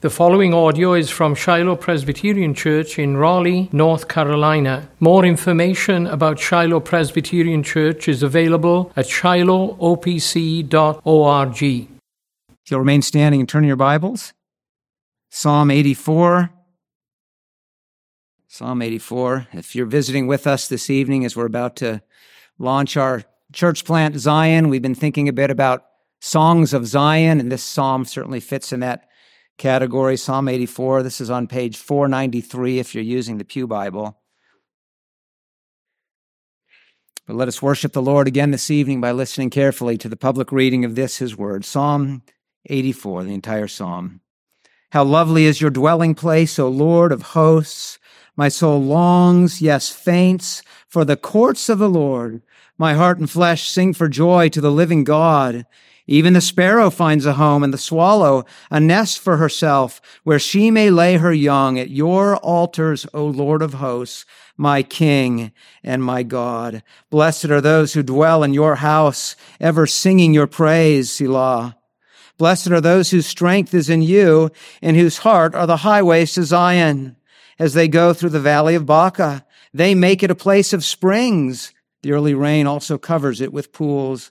The following audio is from Shiloh Presbyterian Church in Raleigh, North Carolina. More information about Shiloh Presbyterian Church is available at shilohopc.org. If you'll remain standing and turn your Bibles, Psalm 84. Psalm 84. If you're visiting with us this evening as we're about to launch our church plant Zion, we've been thinking a bit about songs of Zion, and this psalm certainly fits in that category, Psalm 84. This is on page 493 if you're using the Pew Bible. But let us worship the Lord again this evening by listening carefully to the public reading of this, his word. Psalm 84, the entire psalm. How lovely is your dwelling place, O Lord of hosts. My soul longs, yes, faints for the courts of the Lord. My heart and flesh sing for joy to the living God. Even the sparrow finds a home and the swallow a nest for herself where she may lay her young at your altars, O Lord of hosts, my King and my God. Blessed are those who dwell in your house, ever singing your praise, Selah. Blessed are those whose strength is in you and whose heart are the highways to Zion. As they go through the valley of Baca, they make it a place of springs. The early rain also covers it with pools.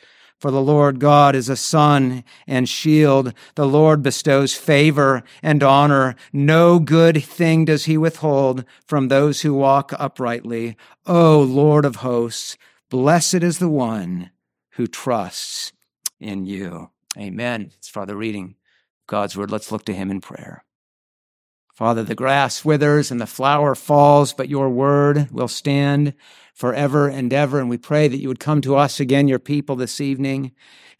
For the Lord God is a sun and shield. The Lord bestows favor and honor. No good thing does he withhold from those who walk uprightly. O Lord of hosts, blessed is the one who trusts in you. Amen. It's Father reading God's word. Let's look to him in prayer. Father, the grass withers and the flower falls, but your word will stand forever and ever. And we pray that you would come to us again, your people, this evening,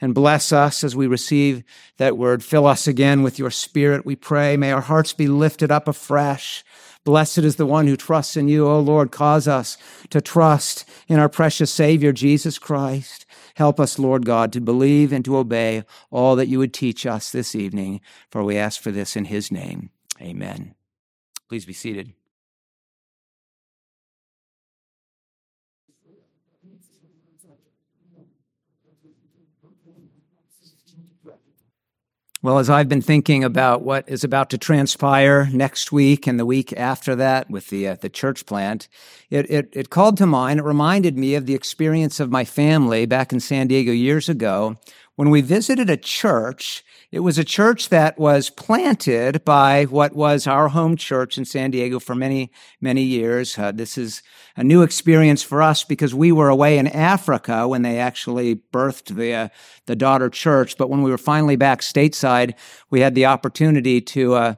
and bless us as we receive that word. Fill us again with your spirit, we pray. May our hearts be lifted up afresh. Blessed is the one who trusts in you, O Lord. Cause us to trust in our precious Savior, Jesus Christ. Help us, Lord God, to believe and to obey all that you would teach us this evening, for we ask for this in his name. Amen. Please be seated. Well, as I've been thinking about what is about to transpire next week and the week after that with the uh, the church plant, it, it it called to mind. It reminded me of the experience of my family back in San Diego years ago when we visited a church it was a church that was planted by what was our home church in San Diego for many, many years. Uh, this is a new experience for us because we were away in Africa when they actually birthed the, uh, the daughter church. But when we were finally back stateside, we had the opportunity to, uh,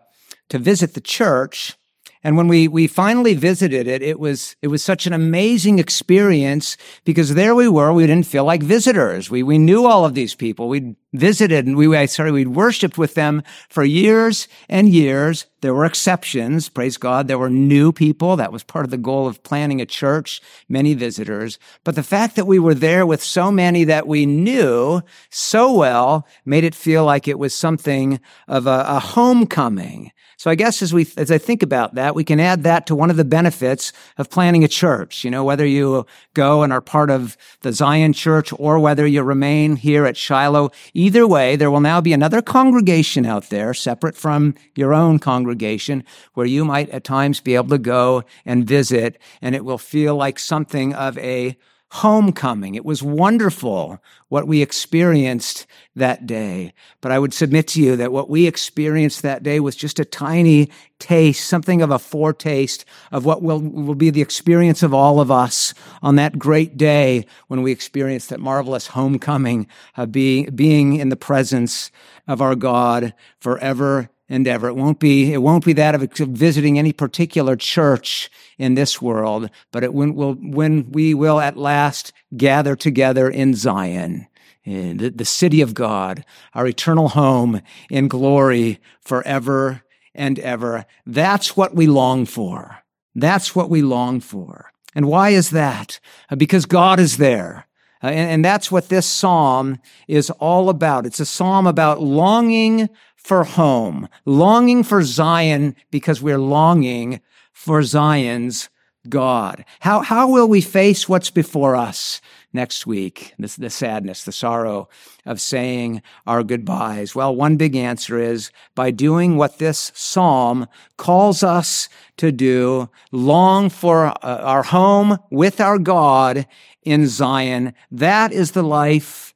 to visit the church and when we, we finally visited it, it was, it was such an amazing experience because there we were. We didn't feel like visitors. We, we knew all of these people. We'd visited and we, sorry, we'd worshiped with them for years and years. There were exceptions. Praise God. There were new people. That was part of the goal of planning a church, many visitors. But the fact that we were there with so many that we knew so well made it feel like it was something of a, a homecoming. So I guess as we, as I think about that, we can add that to one of the benefits of planning a church. You know, whether you go and are part of the Zion church or whether you remain here at Shiloh, either way, there will now be another congregation out there separate from your own congregation where you might at times be able to go and visit and it will feel like something of a homecoming. It was wonderful what we experienced that day. But I would submit to you that what we experienced that day was just a tiny taste, something of a foretaste of what will, will be the experience of all of us on that great day when we experience that marvelous homecoming of being, being in the presence of our God forever endeavor. It won't be, it won't be that of visiting any particular church in this world, but it when, will, when we will at last gather together in Zion, in the, the city of God, our eternal home in glory forever and ever. That's what we long for. That's what we long for. And why is that? Because God is there. And, and that's what this psalm is all about. It's a psalm about longing for home, longing for Zion because we're longing for Zion's God. How, how will we face what's before us next week? This, the sadness, the sorrow of saying our goodbyes. Well, one big answer is by doing what this psalm calls us to do, long for uh, our home with our God in Zion. That is the life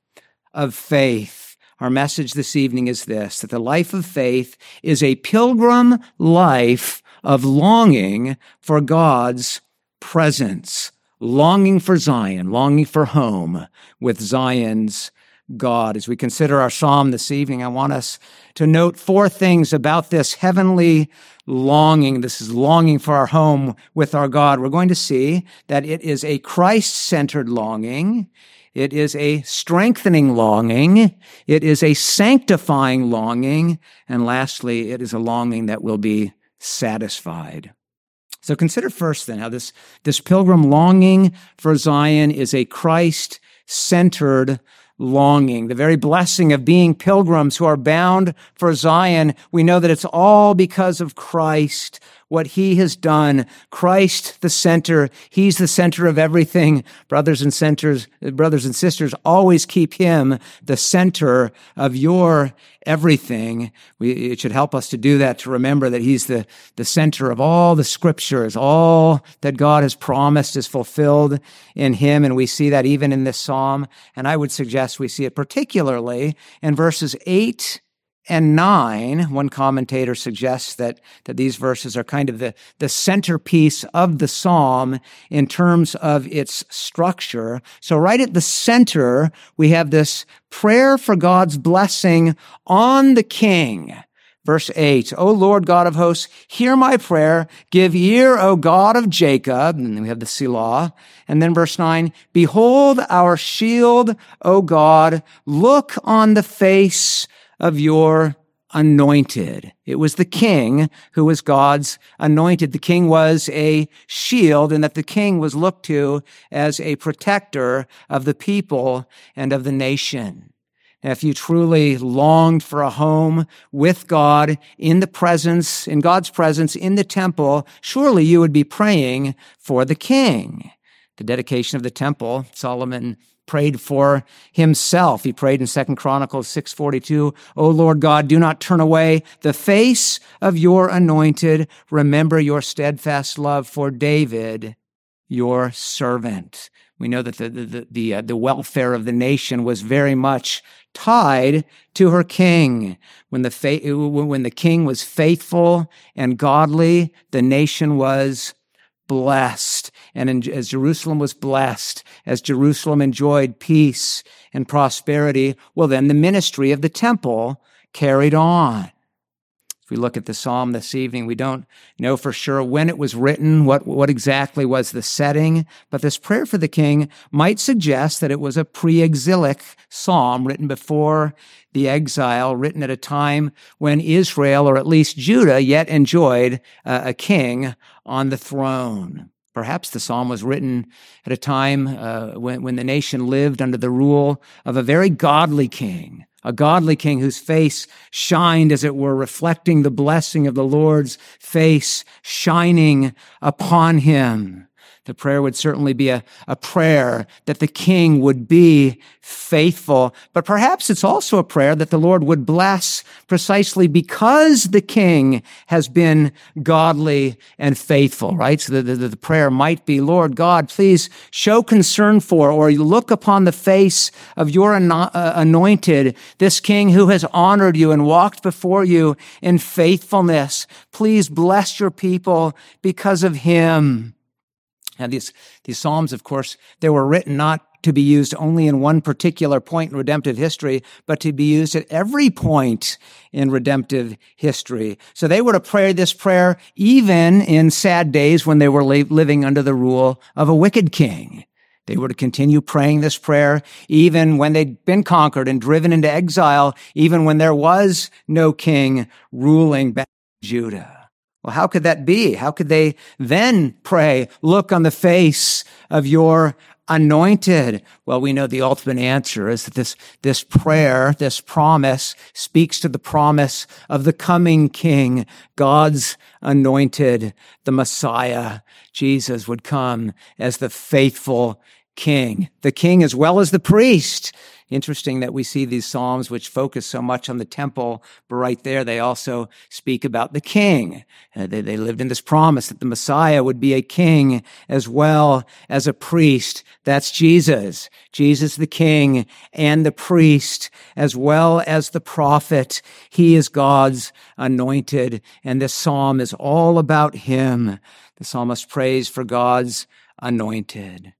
of faith. Our message this evening is this, that the life of faith is a pilgrim life of longing for God's presence, longing for Zion, longing for home with Zion's God. As we consider our psalm this evening, I want us to note four things about this heavenly longing. This is longing for our home with our God. We're going to see that it is a Christ centered longing. It is a strengthening longing. It is a sanctifying longing. And lastly, it is a longing that will be satisfied. So consider first then how this, this pilgrim longing for Zion is a Christ centered longing, the very blessing of being pilgrims who are bound for Zion. We know that it's all because of Christ what he has done. Christ, the center. He's the center of everything. Brothers and centers, brothers and sisters, always keep him the center of your everything. We, it should help us to do that, to remember that he's the, the center of all the scriptures. All that God has promised is fulfilled in him. And we see that even in this psalm. And I would suggest we see it particularly in verses eight and 9, one commentator suggests that, that these verses are kind of the, the centerpiece of the psalm in terms of its structure. So right at the center, we have this prayer for God's blessing on the king. Verse 8, O Lord God of hosts, hear my prayer. Give ear, O God of Jacob. And then we have the Selah. And then verse 9, Behold our shield, O God. Look on the face of your anointed. It was the king who was God's anointed. The king was a shield and that the king was looked to as a protector of the people and of the nation. If you truly longed for a home with God in the presence, in God's presence in the temple, surely you would be praying for the king. The dedication of the temple, Solomon prayed for himself. He prayed in Second Chronicles 6:42, "O Lord God, do not turn away the face of your anointed. Remember your steadfast love for David, your servant." We know that the the the, uh, the welfare of the nation was very much tied to her king. When the fa- when the king was faithful and godly, the nation was blessed. And in, as Jerusalem was blessed, as Jerusalem enjoyed peace and prosperity, well, then the ministry of the temple carried on. If we look at the psalm this evening, we don't know for sure when it was written, what, what exactly was the setting, but this prayer for the king might suggest that it was a pre-exilic psalm written before the exile, written at a time when Israel, or at least Judah, yet enjoyed uh, a king on the throne. Perhaps the psalm was written at a time uh, when, when the nation lived under the rule of a very godly king a godly king whose face shined, as it were, reflecting the blessing of the Lord's face shining upon him. The prayer would certainly be a, a prayer that the king would be faithful, but perhaps it's also a prayer that the Lord would bless precisely because the king has been godly and faithful, right? So the, the, the prayer might be, Lord God, please show concern for or look upon the face of your uh, anointed, this king who has honored you and walked before you in faithfulness. Please bless your people because of him. Now, these, these Psalms, of course, they were written not to be used only in one particular point in redemptive history, but to be used at every point in redemptive history. So they would have prayed this prayer even in sad days when they were living under the rule of a wicked king. They were to continue praying this prayer even when they'd been conquered and driven into exile, even when there was no king ruling back Judah. Well, how could that be? How could they then pray, look on the face of your anointed? Well, we know the ultimate answer is that this, this prayer, this promise speaks to the promise of the coming king, God's anointed, the Messiah. Jesus would come as the faithful king, the king as well as the priest. Interesting that we see these Psalms which focus so much on the temple, but right there they also speak about the king. Uh, they, they lived in this promise that the Messiah would be a king as well as a priest. That's Jesus. Jesus the king and the priest as well as the prophet. He is God's anointed and this psalm is all about him. The psalmist prays for God's anointed.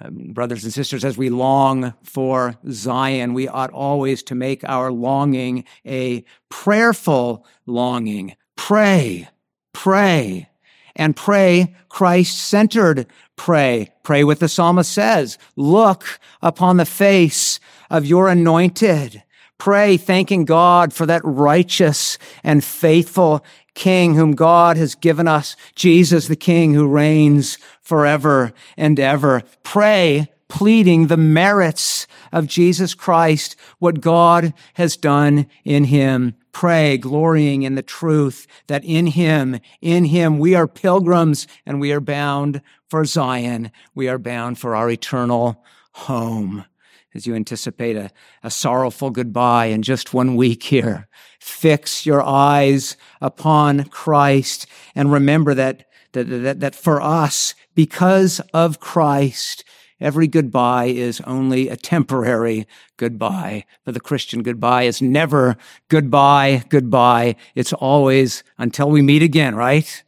Um, brothers and sisters, as we long for Zion, we ought always to make our longing a prayerful longing. Pray, pray, and pray Christ centered pray. Pray what the psalmist says. Look upon the face of your anointed. Pray thanking God for that righteous and faithful King whom God has given us, Jesus the King who reigns forever and ever. Pray, pleading the merits of Jesus Christ, what God has done in him. Pray, glorying in the truth that in him, in him, we are pilgrims and we are bound for Zion. We are bound for our eternal home as you anticipate a, a sorrowful goodbye in just one week here. Fix your eyes upon Christ and remember that that, that, that for us, because of Christ, every goodbye is only a temporary goodbye. For the Christian, goodbye is never goodbye, goodbye. It's always until we meet again, right?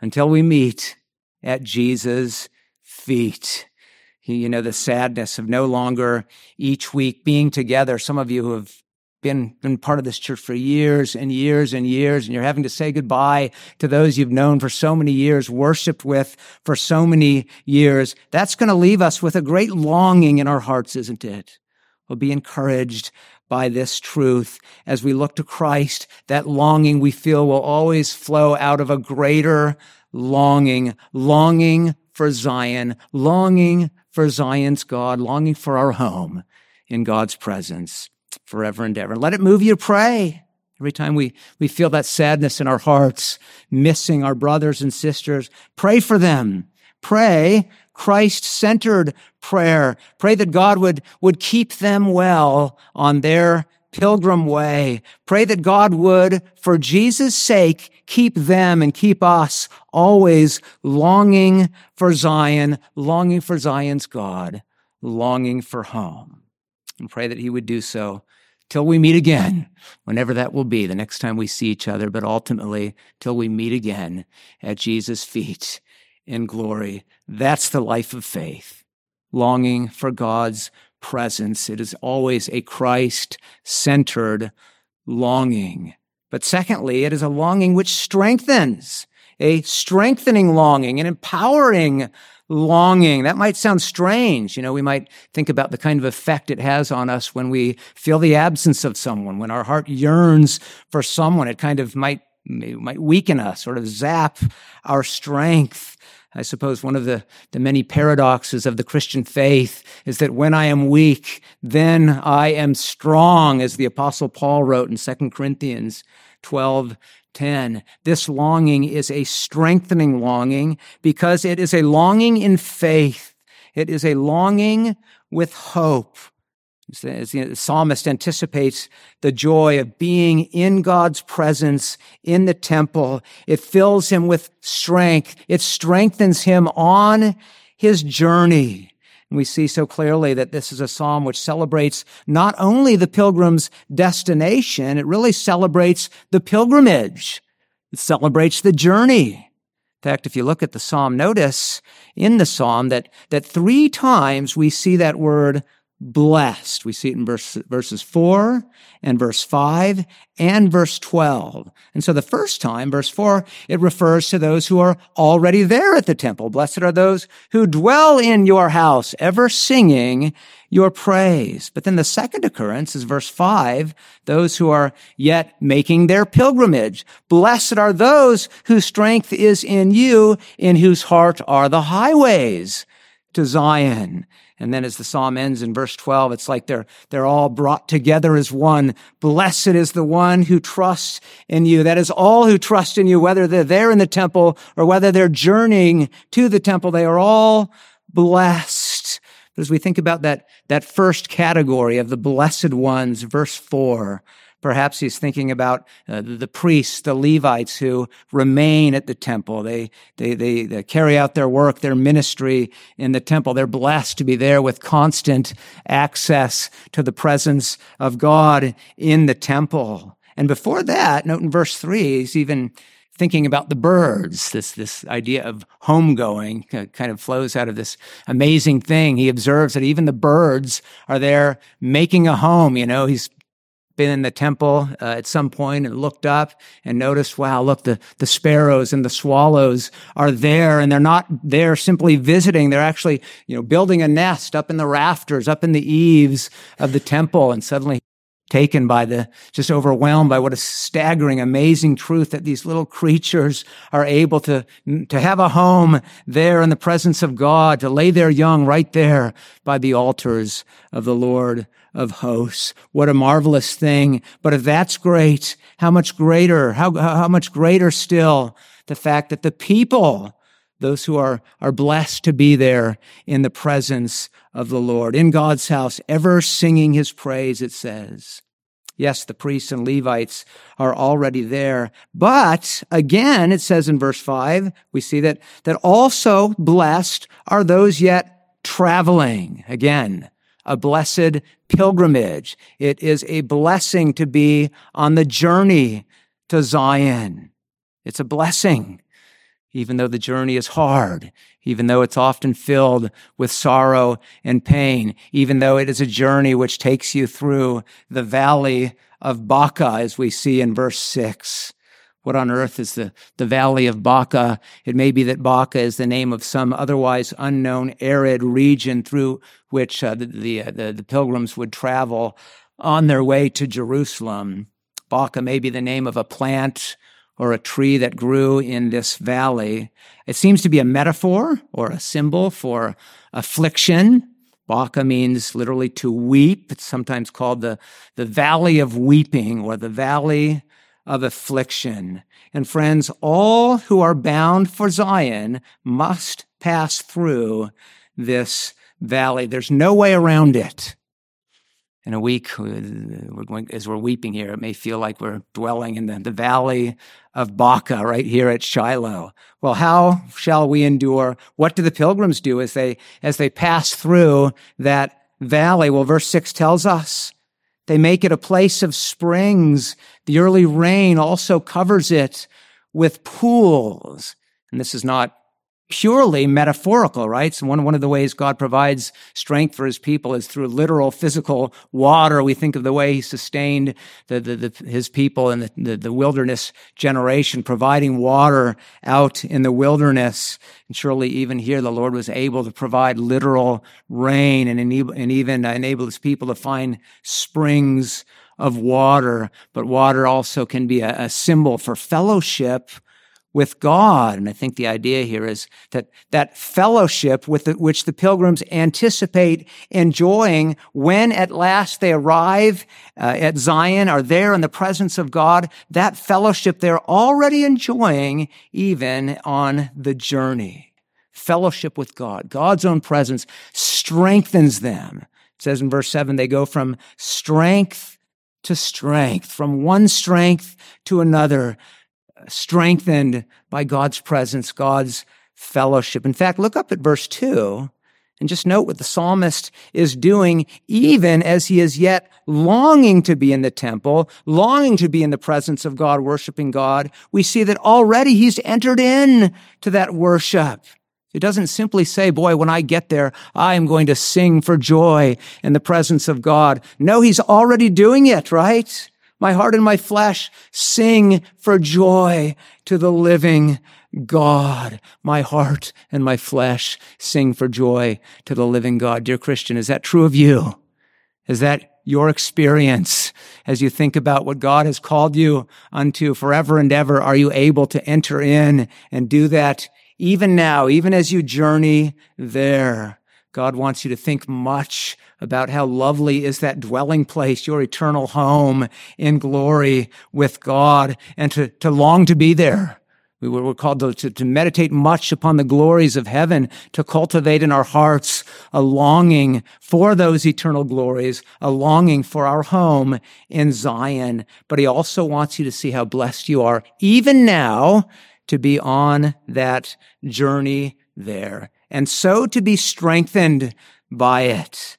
Until we meet at Jesus' feet. You know, the sadness of no longer each week being together. Some of you who have been, been part of this church for years and years and years, and you're having to say goodbye to those you've known for so many years, worshiped with for so many years, that's going to leave us with a great longing in our hearts, isn't it? We'll be encouraged by this truth as we look to Christ. That longing we feel will always flow out of a greater longing, longing for Zion, longing for Zion's God, longing for our home in God's presence forever and ever. Let it move you to pray. Every time we, we feel that sadness in our hearts, missing our brothers and sisters, pray for them. Pray Christ centered prayer. Pray that God would, would keep them well on their pilgrim way. Pray that God would, for Jesus' sake, keep them and keep us always longing for Zion, longing for Zion's God, longing for home. And pray that he would do so till we meet again, whenever that will be, the next time we see each other, but ultimately till we meet again at Jesus' feet in glory. That's the life of faith, longing for God's presence. It is always a Christ centered longing. But secondly, it is a longing which strengthens, a strengthening longing, an empowering longing. That might sound strange. You know, we might think about the kind of effect it has on us when we feel the absence of someone, when our heart yearns for someone. It kind of might, might weaken us, sort of zap our strength. I suppose one of the, the many paradoxes of the Christian faith is that when I am weak, then I am strong, as the apostle Paul wrote in 2 Corinthians 12, 10. This longing is a strengthening longing because it is a longing in faith. It is a longing with hope. As the psalmist anticipates the joy of being in God's presence in the temple, it fills him with strength. It strengthens him on his journey. And we see so clearly that this is a psalm which celebrates not only the pilgrim's destination, it really celebrates the pilgrimage. It celebrates the journey. In fact, if you look at the psalm, notice in the psalm that, that three times we see that word blessed. We see it in verse, verses 4 and verse 5 and verse 12. And so the first time, verse 4, it refers to those who are already there at the temple. Blessed are those who dwell in your house, ever singing your praise. But then the second occurrence is verse 5, those who are yet making their pilgrimage. Blessed are those whose strength is in you, in whose heart are the highways to Zion. And then as the psalm ends in verse 12, it's like they're, they're all brought together as one. Blessed is the one who trusts in you. That is all who trust in you, whether they're there in the temple or whether they're journeying to the temple. They are all blessed. But as we think about that, that first category of the blessed ones, verse four, Perhaps he's thinking about uh, the priests, the Levites who remain at the temple. They, they, they, they, carry out their work, their ministry in the temple. They're blessed to be there with constant access to the presence of God in the temple. And before that, note in verse three, he's even thinking about the birds. This, this idea of homegoing uh, kind of flows out of this amazing thing. He observes that even the birds are there making a home. You know, he's been in the temple uh, at some point and looked up and noticed, wow, look, the, the sparrows and the swallows are there and they're not there simply visiting. They're actually, you know, building a nest up in the rafters, up in the eaves of the temple. And suddenly taken by the, just overwhelmed by what a staggering, amazing truth that these little creatures are able to, to have a home there in the presence of God, to lay their young right there by the altars of the Lord of hosts. What a marvelous thing. But if that's great, how much greater, how, how much greater still the fact that the people, those who are, are blessed to be there in the presence of the Lord, in God's house, ever singing his praise, it says. Yes, the priests and Levites are already there. But again, it says in verse five, we see that, that also blessed are those yet traveling. Again, a blessed pilgrimage. It is a blessing to be on the journey to Zion. It's a blessing, even though the journey is hard, even though it's often filled with sorrow and pain, even though it is a journey which takes you through the valley of Baca, as we see in verse six. What on earth is the, the valley of Baca? It may be that Baca is the name of some otherwise unknown arid region through which uh, the, the, uh, the, the pilgrims would travel on their way to Jerusalem. Baca may be the name of a plant or a tree that grew in this valley. It seems to be a metaphor or a symbol for affliction. Baca means literally to weep. It's sometimes called the, the valley of weeping or the valley of affliction. And friends, all who are bound for Zion must pass through this valley. There's no way around it. In a week, uh, as we're weeping here, it may feel like we're dwelling in the, the valley of Baca right here at Shiloh. Well, how shall we endure? What do the pilgrims do as they, as they pass through that valley? Well, verse six tells us they make it a place of springs. The early rain also covers it with pools. And this is not purely metaphorical, right? So one, one of the ways God provides strength for his people is through literal physical water. We think of the way he sustained the, the, the, his people in the, the, wilderness generation, providing water out in the wilderness. And surely even here, the Lord was able to provide literal rain and, enable, and even enable his people to find springs of water. But water also can be a, a symbol for fellowship with God. And I think the idea here is that that fellowship with the, which the pilgrims anticipate enjoying when at last they arrive uh, at Zion, are there in the presence of God, that fellowship they're already enjoying even on the journey. Fellowship with God, God's own presence strengthens them. It says in verse seven, they go from strength to strength, from one strength to another strengthened by God's presence, God's fellowship. In fact, look up at verse two and just note what the psalmist is doing, even as he is yet longing to be in the temple, longing to be in the presence of God, worshiping God. We see that already he's entered in to that worship. It doesn't simply say, boy, when I get there, I am going to sing for joy in the presence of God. No, he's already doing it, right? My heart and my flesh sing for joy to the living God. My heart and my flesh sing for joy to the living God. Dear Christian, is that true of you? Is that your experience as you think about what God has called you unto forever and ever? Are you able to enter in and do that even now, even as you journey there? God wants you to think much about how lovely is that dwelling place, your eternal home in glory with God, and to, to long to be there. We were called to, to, to, meditate much upon the glories of heaven, to cultivate in our hearts a longing for those eternal glories, a longing for our home in Zion. But he also wants you to see how blessed you are, even now, to be on that journey there. And so to be strengthened by it.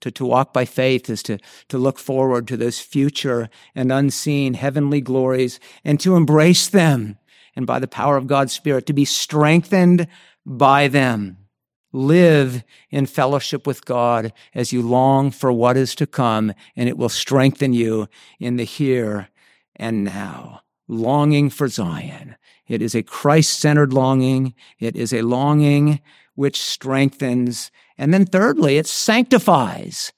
To, to walk by faith is to, to look forward to those future and unseen heavenly glories and to embrace them. And by the power of God's Spirit, to be strengthened by them. Live in fellowship with God as you long for what is to come, and it will strengthen you in the here and now. Longing for Zion. It is a Christ centered longing. It is a longing which strengthens and then thirdly, it sanctifies.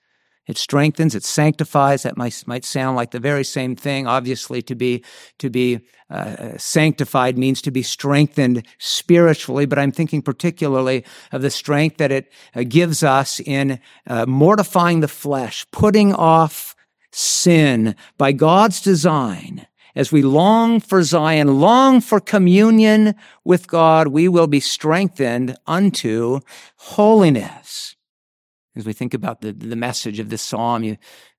It strengthens, it sanctifies. That might, might sound like the very same thing. Obviously, to be, to be uh, sanctified means to be strengthened spiritually, but I'm thinking particularly of the strength that it uh, gives us in uh, mortifying the flesh, putting off sin by God's design as we long for Zion, long for communion with God, we will be strengthened unto holiness. As we think about the, the message of this psalm, you,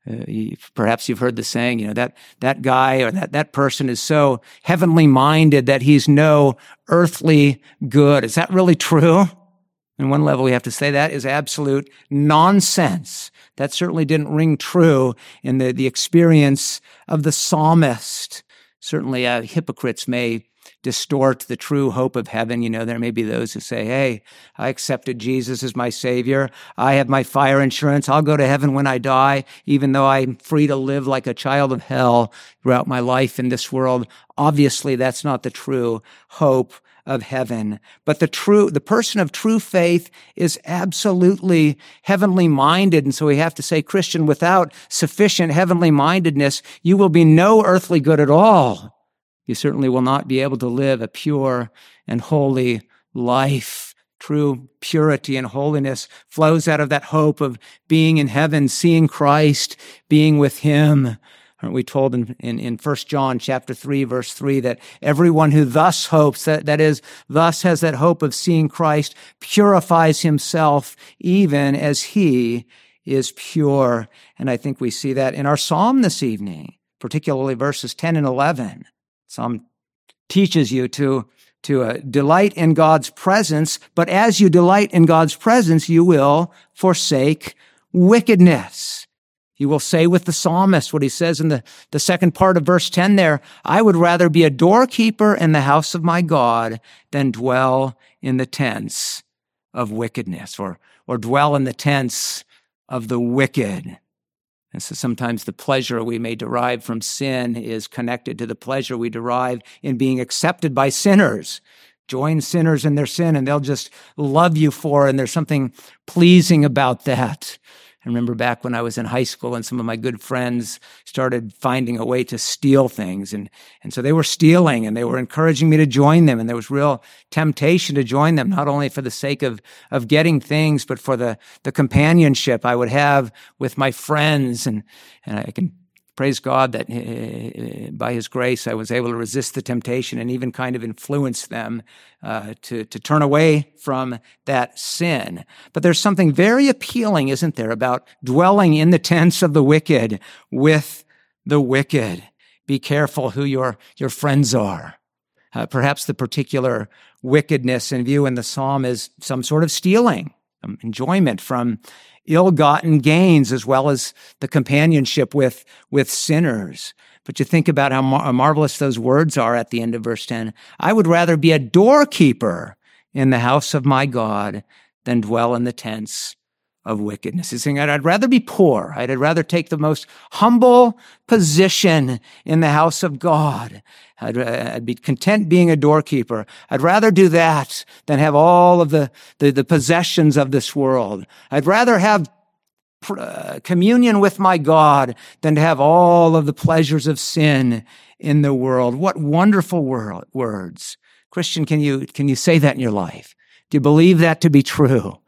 uh, you, perhaps you've heard the saying, you know, that, that guy or that, that person is so heavenly minded that he's no earthly good. Is that really true? In one level, we have to say that is absolute nonsense. That certainly didn't ring true in the, the experience of the psalmist. Certainly, uh, hypocrites may distort the true hope of heaven. You know, there may be those who say, Hey, I accepted Jesus as my savior. I have my fire insurance. I'll go to heaven when I die, even though I'm free to live like a child of hell throughout my life in this world. Obviously, that's not the true hope of heaven. But the true, the person of true faith is absolutely heavenly minded. And so we have to say, Christian, without sufficient heavenly mindedness, you will be no earthly good at all. You certainly will not be able to live a pure and holy life. True purity and holiness flows out of that hope of being in heaven, seeing Christ, being with Him. Aren't we told in, in, in 1 John chapter 3, verse 3, that everyone who thus hopes, that, that is, thus has that hope of seeing Christ, purifies himself even as he is pure. And I think we see that in our psalm this evening, particularly verses 10 and 11. Psalm teaches you to, to uh, delight in God's presence, but as you delight in God's presence, you will forsake wickedness. You will say with the psalmist what he says in the, the second part of verse 10 there, I would rather be a doorkeeper in the house of my God than dwell in the tents of wickedness or, or dwell in the tents of the wicked. And so sometimes the pleasure we may derive from sin is connected to the pleasure we derive in being accepted by sinners. Join sinners in their sin and they'll just love you for it. And there's something pleasing about that. I remember back when I was in high school and some of my good friends started finding a way to steal things. And, and so they were stealing and they were encouraging me to join them. And there was real temptation to join them, not only for the sake of, of getting things, but for the, the companionship I would have with my friends. And, and I can praise God that uh, by His grace I was able to resist the temptation and even kind of influence them uh, to, to turn away from that sin. But there's something very appealing, isn't there, about dwelling in the tents of the wicked with the wicked. Be careful who your, your friends are. Uh, perhaps the particular wickedness in view in the psalm is some sort of stealing, um, enjoyment from ill-gotten gains as well as the companionship with, with sinners. But you think about how mar- marvelous those words are at the end of verse 10. I would rather be a doorkeeper in the house of my God than dwell in the tents of wickedness. He's saying, I'd rather be poor. I'd rather take the most humble position in the house of God. I'd, I'd, be content being a doorkeeper. I'd rather do that than have all of the, the, the possessions of this world. I'd rather have uh, communion with my God than to have all of the pleasures of sin in the world. What wonderful world, words. Christian, can you, can you say that in your life? Do you believe that to be true?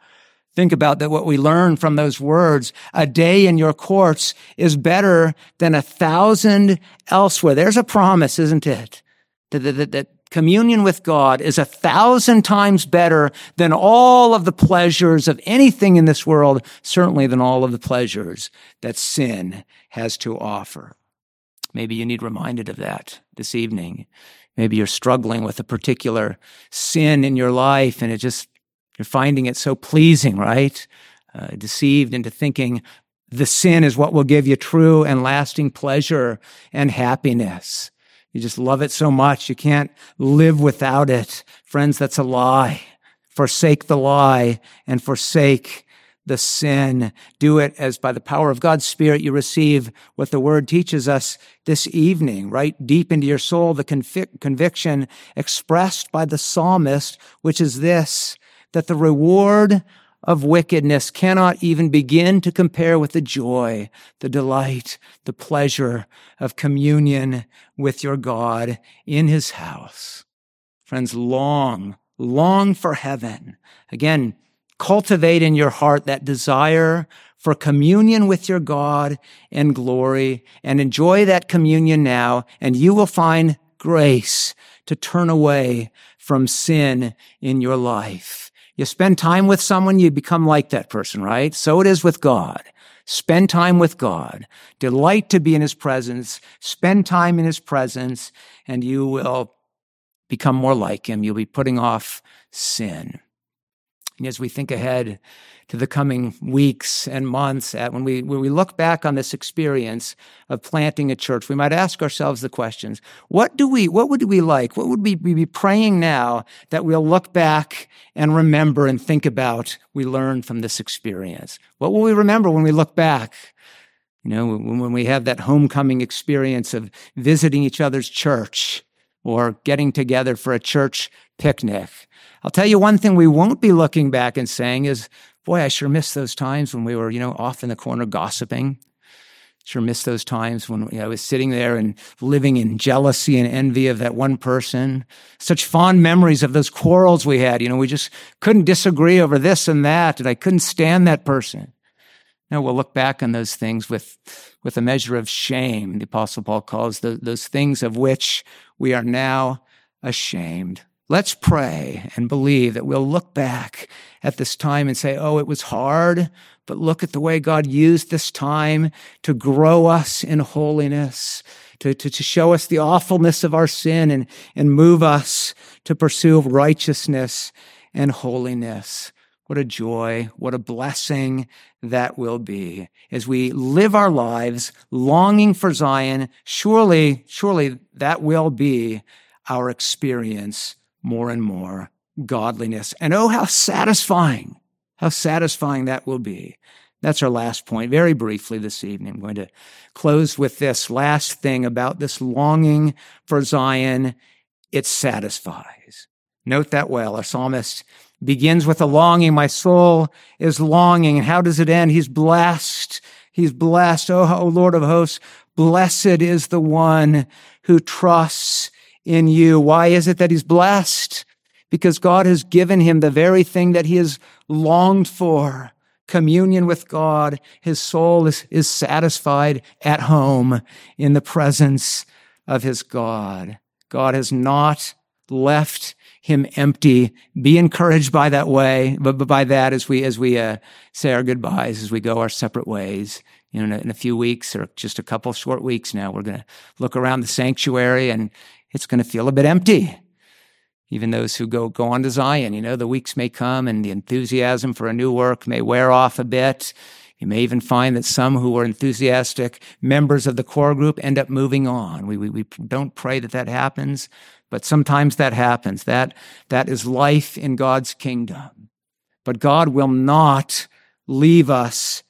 Think about that what we learn from those words. A day in your courts is better than a thousand elsewhere. There's a promise, isn't it? That, that, that communion with God is a thousand times better than all of the pleasures of anything in this world, certainly than all of the pleasures that sin has to offer. Maybe you need reminded of that this evening. Maybe you're struggling with a particular sin in your life and it just you're finding it so pleasing, right? Uh, deceived into thinking the sin is what will give you true and lasting pleasure and happiness. You just love it so much. You can't live without it. Friends, that's a lie. Forsake the lie and forsake the sin. Do it as by the power of God's Spirit you receive what the Word teaches us this evening, right deep into your soul, the convic- conviction expressed by the psalmist, which is this, that the reward of wickedness cannot even begin to compare with the joy, the delight, the pleasure of communion with your God in his house. Friends, long, long for heaven. Again, cultivate in your heart that desire for communion with your God and glory and enjoy that communion now and you will find grace to turn away from sin in your life. You spend time with someone, you become like that person, right? So it is with God. Spend time with God. Delight to be in his presence. Spend time in his presence and you will become more like him. You'll be putting off sin. As we think ahead to the coming weeks and months, at when we when we look back on this experience of planting a church, we might ask ourselves the questions: What do we? What would we like? What would we be praying now that we'll look back and remember and think about? We learned from this experience. What will we remember when we look back? You know, when we have that homecoming experience of visiting each other's church or getting together for a church picnic I'll tell you one thing we won't be looking back and saying is, boy, I sure miss those times when we were, you know, off in the corner gossiping. Sure miss those times when you know, I was sitting there and living in jealousy and envy of that one person. Such fond memories of those quarrels we had. You know, we just couldn't disagree over this and that, and I couldn't stand that person. Now we'll look back on those things with, with a measure of shame. The Apostle Paul calls the, those things of which we are now ashamed. Let's pray and believe that we'll look back at this time and say, oh, it was hard, but look at the way God used this time to grow us in holiness, to, to, to show us the awfulness of our sin and, and move us to pursue righteousness and holiness. What a joy, what a blessing that will be as we live our lives longing for Zion. Surely, surely that will be our experience more and more godliness. And oh, how satisfying, how satisfying that will be. That's our last point. Very briefly this evening, I'm going to close with this last thing about this longing for Zion. It satisfies. Note that well. Our psalmist begins with a longing. My soul is longing. And how does it end? He's blessed. He's blessed. Oh, oh, Lord of hosts, blessed is the one who trusts in you. Why is it that he's blessed? Because God has given him the very thing that he has longed for. Communion with God. His soul is, is satisfied at home in the presence of his God. God has not left him empty. Be encouraged by that way, but by that as we, as we, uh, say our goodbyes, as we go our separate ways. You know, in a, in a few weeks or just a couple short weeks now, we're going to look around the sanctuary and it's going to feel a bit empty. Even those who go, go on to Zion, you know, the weeks may come and the enthusiasm for a new work may wear off a bit. You may even find that some who were enthusiastic members of the core group end up moving on. We, we, we don't pray that that happens, but sometimes that happens. That, that is life in God's kingdom. But God will not leave us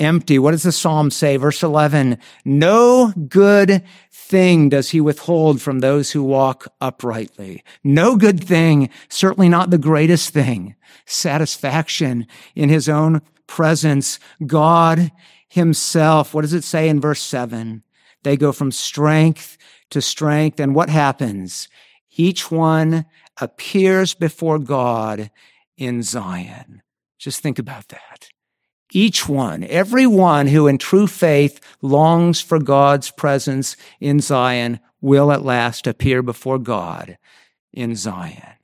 empty. What does the psalm say? Verse 11, no good thing does he withhold from those who walk uprightly. No good thing, certainly not the greatest thing. Satisfaction in his own presence. God himself. What does it say in verse seven? They go from strength to strength. And what happens? Each one appears before God in Zion. Just think about that. Each one, every one who in true faith longs for God's presence in Zion will at last appear before God in Zion.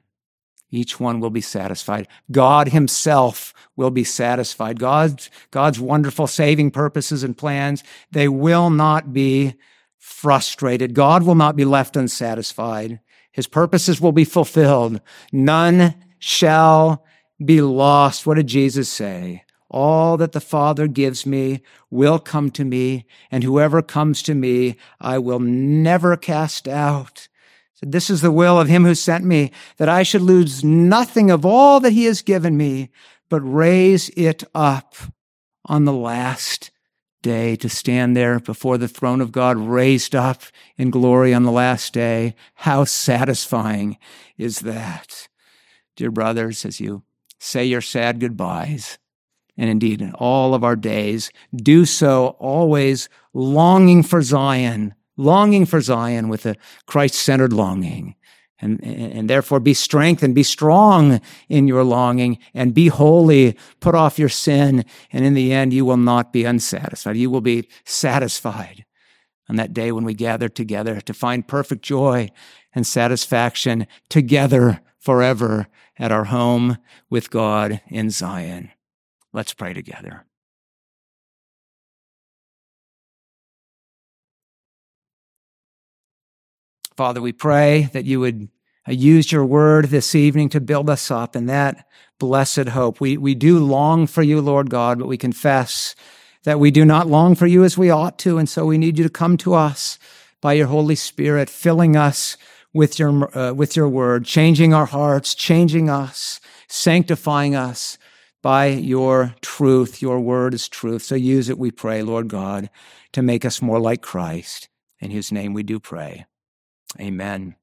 Each one will be satisfied. God himself will be satisfied. God's, God's wonderful saving purposes and plans, they will not be frustrated. God will not be left unsatisfied. His purposes will be fulfilled. None shall be lost. What did Jesus say? All that the Father gives me will come to me, and whoever comes to me, I will never cast out. So this is the will of him who sent me, that I should lose nothing of all that he has given me, but raise it up on the last day to stand there before the throne of God, raised up in glory on the last day. How satisfying is that? Dear brothers, as you say your sad goodbyes, and indeed in all of our days, do so always longing for Zion, longing for Zion with a Christ centered longing. And, and therefore be strengthened, be strong in your longing, and be holy. Put off your sin, and in the end, you will not be unsatisfied. You will be satisfied on that day when we gather together to find perfect joy and satisfaction together forever at our home with God in Zion. Let's pray together. Father, we pray that you would uh, use your word this evening to build us up in that blessed hope. We, we do long for you, Lord God, but we confess that we do not long for you as we ought to. And so we need you to come to us by your Holy Spirit, filling us with your, uh, with your word, changing our hearts, changing us, sanctifying us, by your truth. Your word is truth. So use it, we pray, Lord God, to make us more like Christ. In his name we do pray. Amen.